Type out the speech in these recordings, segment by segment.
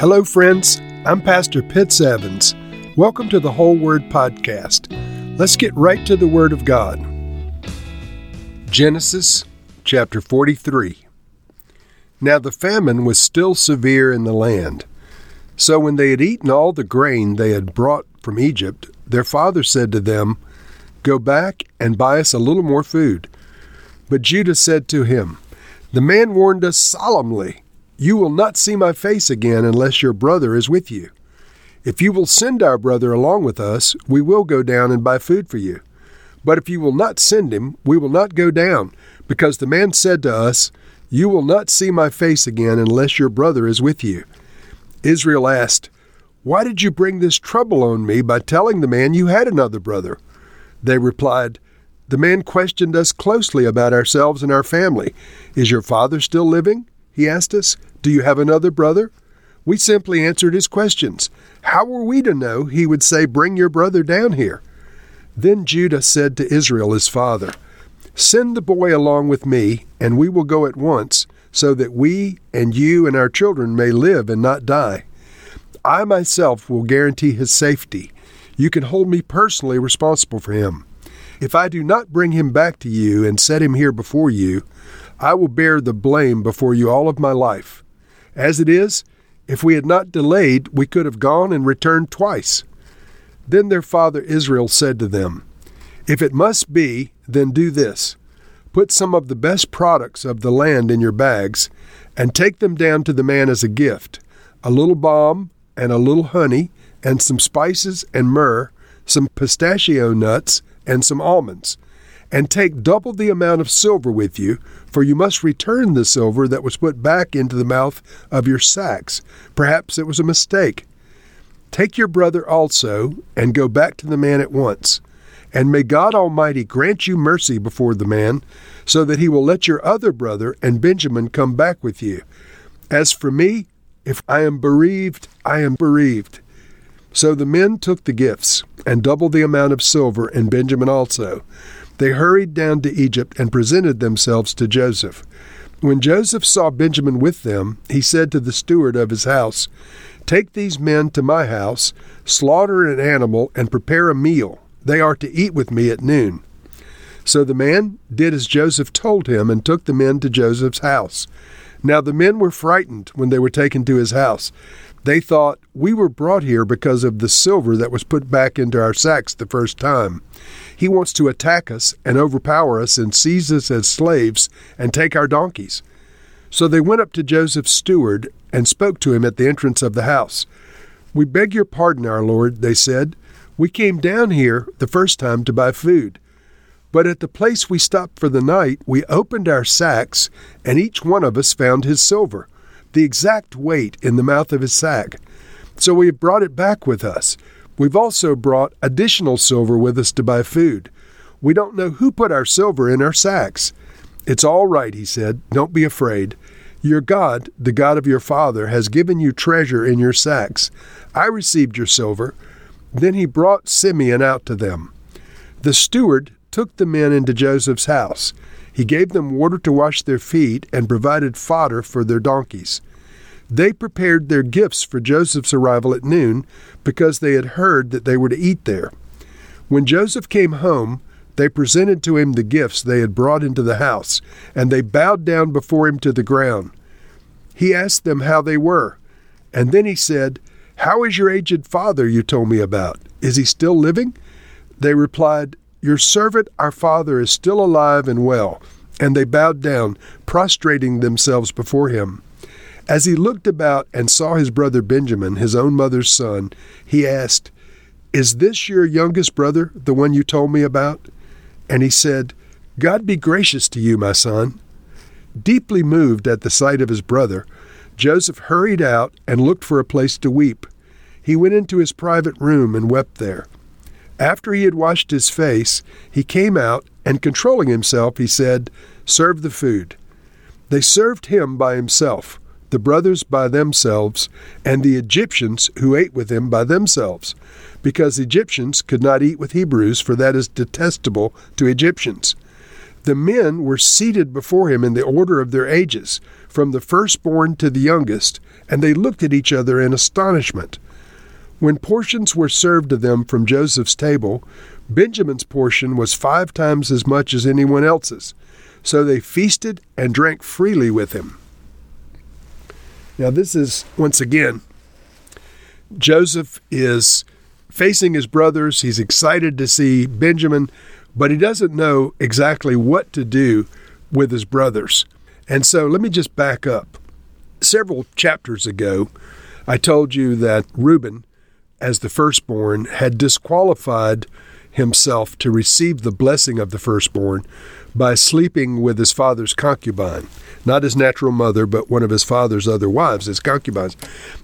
Hello, friends. I'm Pastor Pitts Evans. Welcome to the Whole Word Podcast. Let's get right to the Word of God. Genesis chapter 43. Now the famine was still severe in the land. So when they had eaten all the grain they had brought from Egypt, their father said to them, Go back and buy us a little more food. But Judah said to him, The man warned us solemnly you will not see my face again unless your brother is with you. If you will send our brother along with us, we will go down and buy food for you. But if you will not send him, we will not go down, because the man said to us, You will not see my face again unless your brother is with you. Israel asked, Why did you bring this trouble on me by telling the man you had another brother? They replied, The man questioned us closely about ourselves and our family. Is your father still living? He asked us. Do you have another brother? We simply answered his questions. How were we to know he would say, Bring your brother down here? Then Judah said to Israel his father, Send the boy along with me, and we will go at once, so that we and you and our children may live and not die. I myself will guarantee his safety. You can hold me personally responsible for him. If I do not bring him back to you and set him here before you, I will bear the blame before you all of my life. As it is, if we had not delayed, we could have gone and returned twice. Then their father Israel said to them, If it must be, then do this Put some of the best products of the land in your bags, and take them down to the man as a gift a little balm, and a little honey, and some spices and myrrh, some pistachio nuts, and some almonds and take double the amount of silver with you, for you must return the silver that was put back into the mouth of your sacks. Perhaps it was a mistake. Take your brother also, and go back to the man at once. And may God Almighty grant you mercy before the man, so that he will let your other brother and Benjamin come back with you. As for me, if I am bereaved, I am bereaved. So the men took the gifts, and doubled the amount of silver, and Benjamin also. They hurried down to Egypt and presented themselves to Joseph. When Joseph saw Benjamin with them, he said to the steward of his house, Take these men to my house, slaughter an animal, and prepare a meal. They are to eat with me at noon. So the man did as Joseph told him and took the men to Joseph's house. Now the men were frightened when they were taken to his house. They thought, We were brought here because of the silver that was put back into our sacks the first time. He wants to attack us and overpower us and seize us as slaves and take our donkeys. So they went up to Joseph's steward and spoke to him at the entrance of the house. We beg your pardon, our lord, they said. We came down here the first time to buy food. But at the place we stopped for the night, we opened our sacks, and each one of us found his silver, the exact weight in the mouth of his sack. So we have brought it back with us. We've also brought additional silver with us to buy food. We don't know who put our silver in our sacks. It's all right, he said. Don't be afraid. Your God, the God of your father, has given you treasure in your sacks. I received your silver. Then he brought Simeon out to them. The steward took the men into Joseph's house. He gave them water to wash their feet and provided fodder for their donkeys. They prepared their gifts for Joseph's arrival at noon because they had heard that they were to eat there. When Joseph came home, they presented to him the gifts they had brought into the house, and they bowed down before him to the ground. He asked them how they were, and then he said, How is your aged father you told me about? Is he still living? They replied, Your servant, our father, is still alive and well. And they bowed down, prostrating themselves before him. As he looked about and saw his brother Benjamin, his own mother's son, he asked, Is this your youngest brother, the one you told me about? And he said, God be gracious to you, my son. Deeply moved at the sight of his brother, Joseph hurried out and looked for a place to weep. He went into his private room and wept there. After he had washed his face, he came out, and controlling himself, he said, Serve the food. They served him by himself the brothers by themselves, and the Egyptians who ate with him by themselves, because Egyptians could not eat with Hebrews, for that is detestable to Egyptians. The men were seated before him in the order of their ages, from the firstborn to the youngest, and they looked at each other in astonishment. When portions were served to them from Joseph's table, Benjamin's portion was five times as much as anyone else's. So they feasted and drank freely with him. Now, this is, once again, Joseph is facing his brothers. He's excited to see Benjamin, but he doesn't know exactly what to do with his brothers. And so let me just back up. Several chapters ago, I told you that Reuben, as the firstborn, had disqualified himself to receive the blessing of the firstborn by sleeping with his father's concubine, not his natural mother, but one of his father's other wives, his concubines.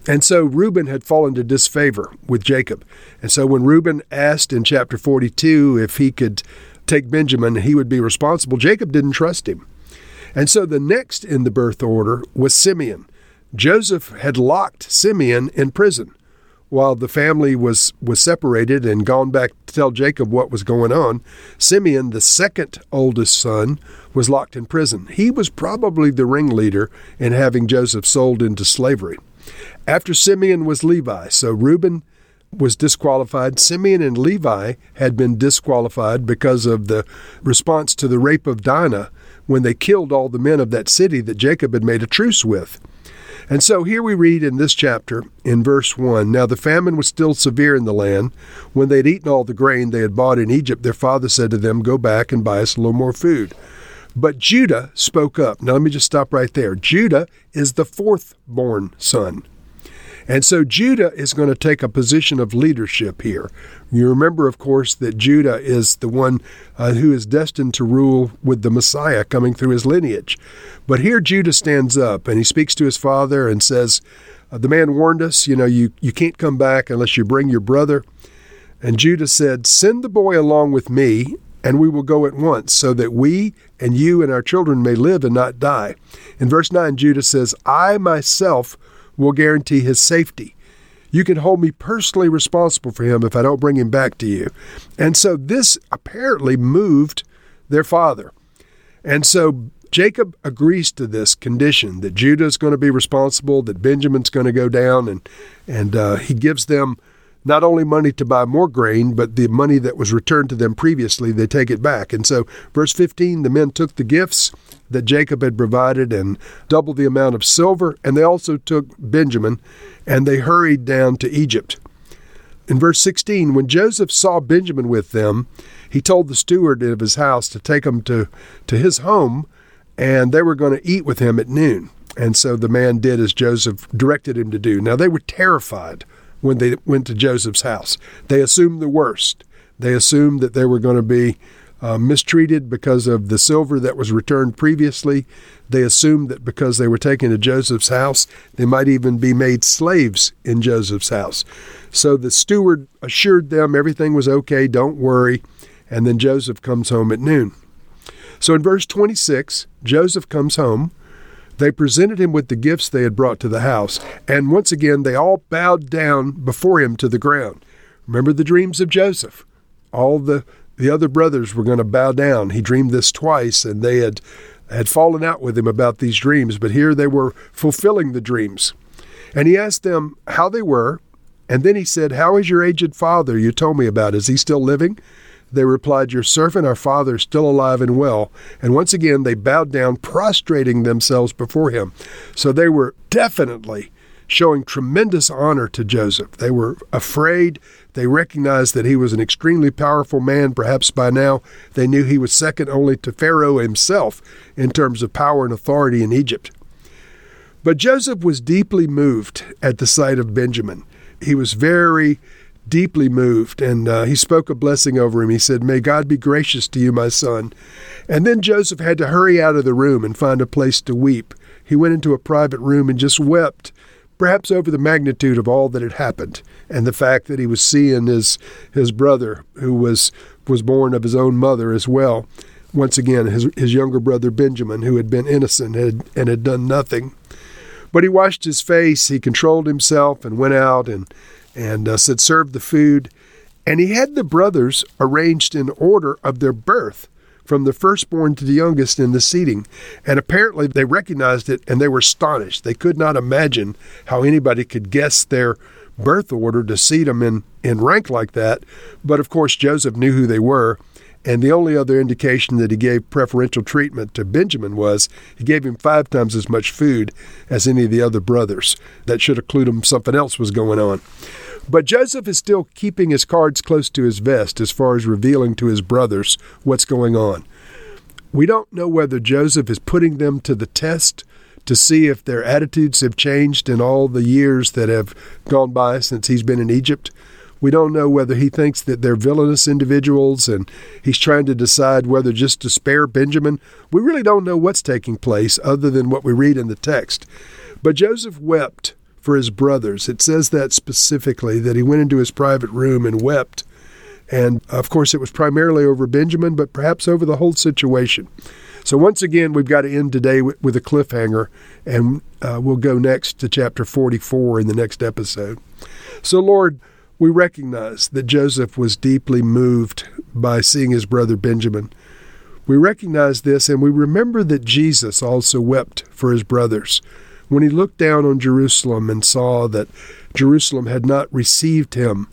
And so Reuben had fallen to disfavor with Jacob. And so when Reuben asked in chapter 42 if he could take Benjamin, he would be responsible, Jacob didn't trust him. And so the next in the birth order was Simeon. Joseph had locked Simeon in prison while the family was, was separated and gone back to tell Jacob what was going on, Simeon, the second oldest son, was locked in prison. He was probably the ringleader in having Joseph sold into slavery. After Simeon was Levi, so Reuben was disqualified. Simeon and Levi had been disqualified because of the response to the rape of Dinah when they killed all the men of that city that Jacob had made a truce with. And so here we read in this chapter, in verse 1 Now the famine was still severe in the land. When they had eaten all the grain they had bought in Egypt, their father said to them, Go back and buy us a little more food. But Judah spoke up. Now let me just stop right there. Judah is the fourth born son. And so Judah is going to take a position of leadership here. You remember, of course, that Judah is the one uh, who is destined to rule with the Messiah coming through his lineage. But here Judah stands up and he speaks to his father and says, uh, The man warned us, you know, you, you can't come back unless you bring your brother. And Judah said, Send the boy along with me, and we will go at once, so that we and you and our children may live and not die. In verse 9, Judah says, I myself will guarantee his safety. You can hold me personally responsible for him if I don't bring him back to you. And so this apparently moved their father. And so Jacob agrees to this condition that Judah is going to be responsible, that Benjamin's going to go down, and and uh, he gives them not only money to buy more grain, but the money that was returned to them previously, they take it back. And so, verse 15, the men took the gifts that Jacob had provided and doubled the amount of silver, and they also took Benjamin, and they hurried down to Egypt. In verse 16, when Joseph saw Benjamin with them, he told the steward of his house to take him to, to his home, and they were going to eat with him at noon. And so the man did as Joseph directed him to do. Now they were terrified when they went to Joseph's house. They assumed the worst. They assumed that they were going to be uh, mistreated because of the silver that was returned previously. They assumed that because they were taken to Joseph's house, they might even be made slaves in Joseph's house. So the steward assured them everything was okay, don't worry. And then Joseph comes home at noon. So in verse 26, Joseph comes home. They presented him with the gifts they had brought to the house, and once again they all bowed down before him to the ground. Remember the dreams of Joseph. All the, the other brothers were going to bow down. He dreamed this twice, and they had, had fallen out with him about these dreams, but here they were fulfilling the dreams. And he asked them how they were, and then he said, How is your aged father you told me about? Is he still living? They replied, Your servant, our father, is still alive and well. And once again, they bowed down, prostrating themselves before him. So they were definitely showing tremendous honor to Joseph. They were afraid. They recognized that he was an extremely powerful man. Perhaps by now they knew he was second only to Pharaoh himself in terms of power and authority in Egypt. But Joseph was deeply moved at the sight of Benjamin. He was very deeply moved, and uh, he spoke a blessing over him. He said, May God be gracious to you, my son. And then Joseph had to hurry out of the room and find a place to weep. He went into a private room and just wept, perhaps over the magnitude of all that had happened and the fact that he was seeing his his brother, who was was born of his own mother as well. Once again, his his younger brother Benjamin, who had been innocent had, and had done nothing. But he washed his face, he controlled himself, and went out and and uh, said, Serve the food. And he had the brothers arranged in order of their birth from the firstborn to the youngest in the seating. And apparently they recognized it and they were astonished. They could not imagine how anybody could guess their birth order to seat them in, in rank like that. But of course, Joseph knew who they were. And the only other indication that he gave preferential treatment to Benjamin was he gave him five times as much food as any of the other brothers. That should have clued him something else was going on. But Joseph is still keeping his cards close to his vest as far as revealing to his brothers what's going on. We don't know whether Joseph is putting them to the test to see if their attitudes have changed in all the years that have gone by since he's been in Egypt. We don't know whether he thinks that they're villainous individuals and he's trying to decide whether just to spare Benjamin. We really don't know what's taking place other than what we read in the text. But Joseph wept for his brothers. It says that specifically, that he went into his private room and wept. And of course, it was primarily over Benjamin, but perhaps over the whole situation. So, once again, we've got to end today with, a cliffhanger, and uh, we'll go next to chapter 44 in the next episode. So, Lord, we recognize that Joseph was deeply moved by seeing his brother Benjamin. We recognize this, and we remember that Jesus also wept for his brothers when he looked down on Jerusalem and saw that Jerusalem had not received him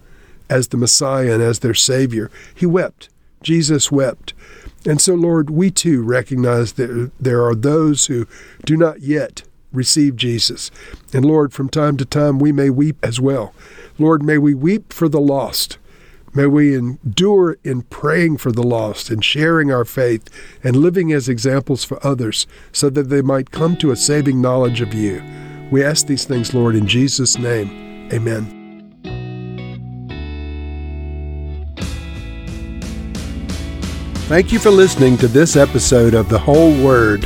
as the Messiah and as their Savior, he wept. Jesus wept. And so, Lord, we too recognize that there are those who do not yet receive Jesus. And Lord, from time to time we may weep as well. Lord, may we weep for the lost. May we endure in praying for the lost and sharing our faith and living as examples for others so that they might come to a saving knowledge of you. We ask these things, Lord, in Jesus' name. Amen. Thank you for listening to this episode of The Whole Word.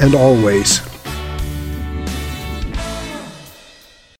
and always.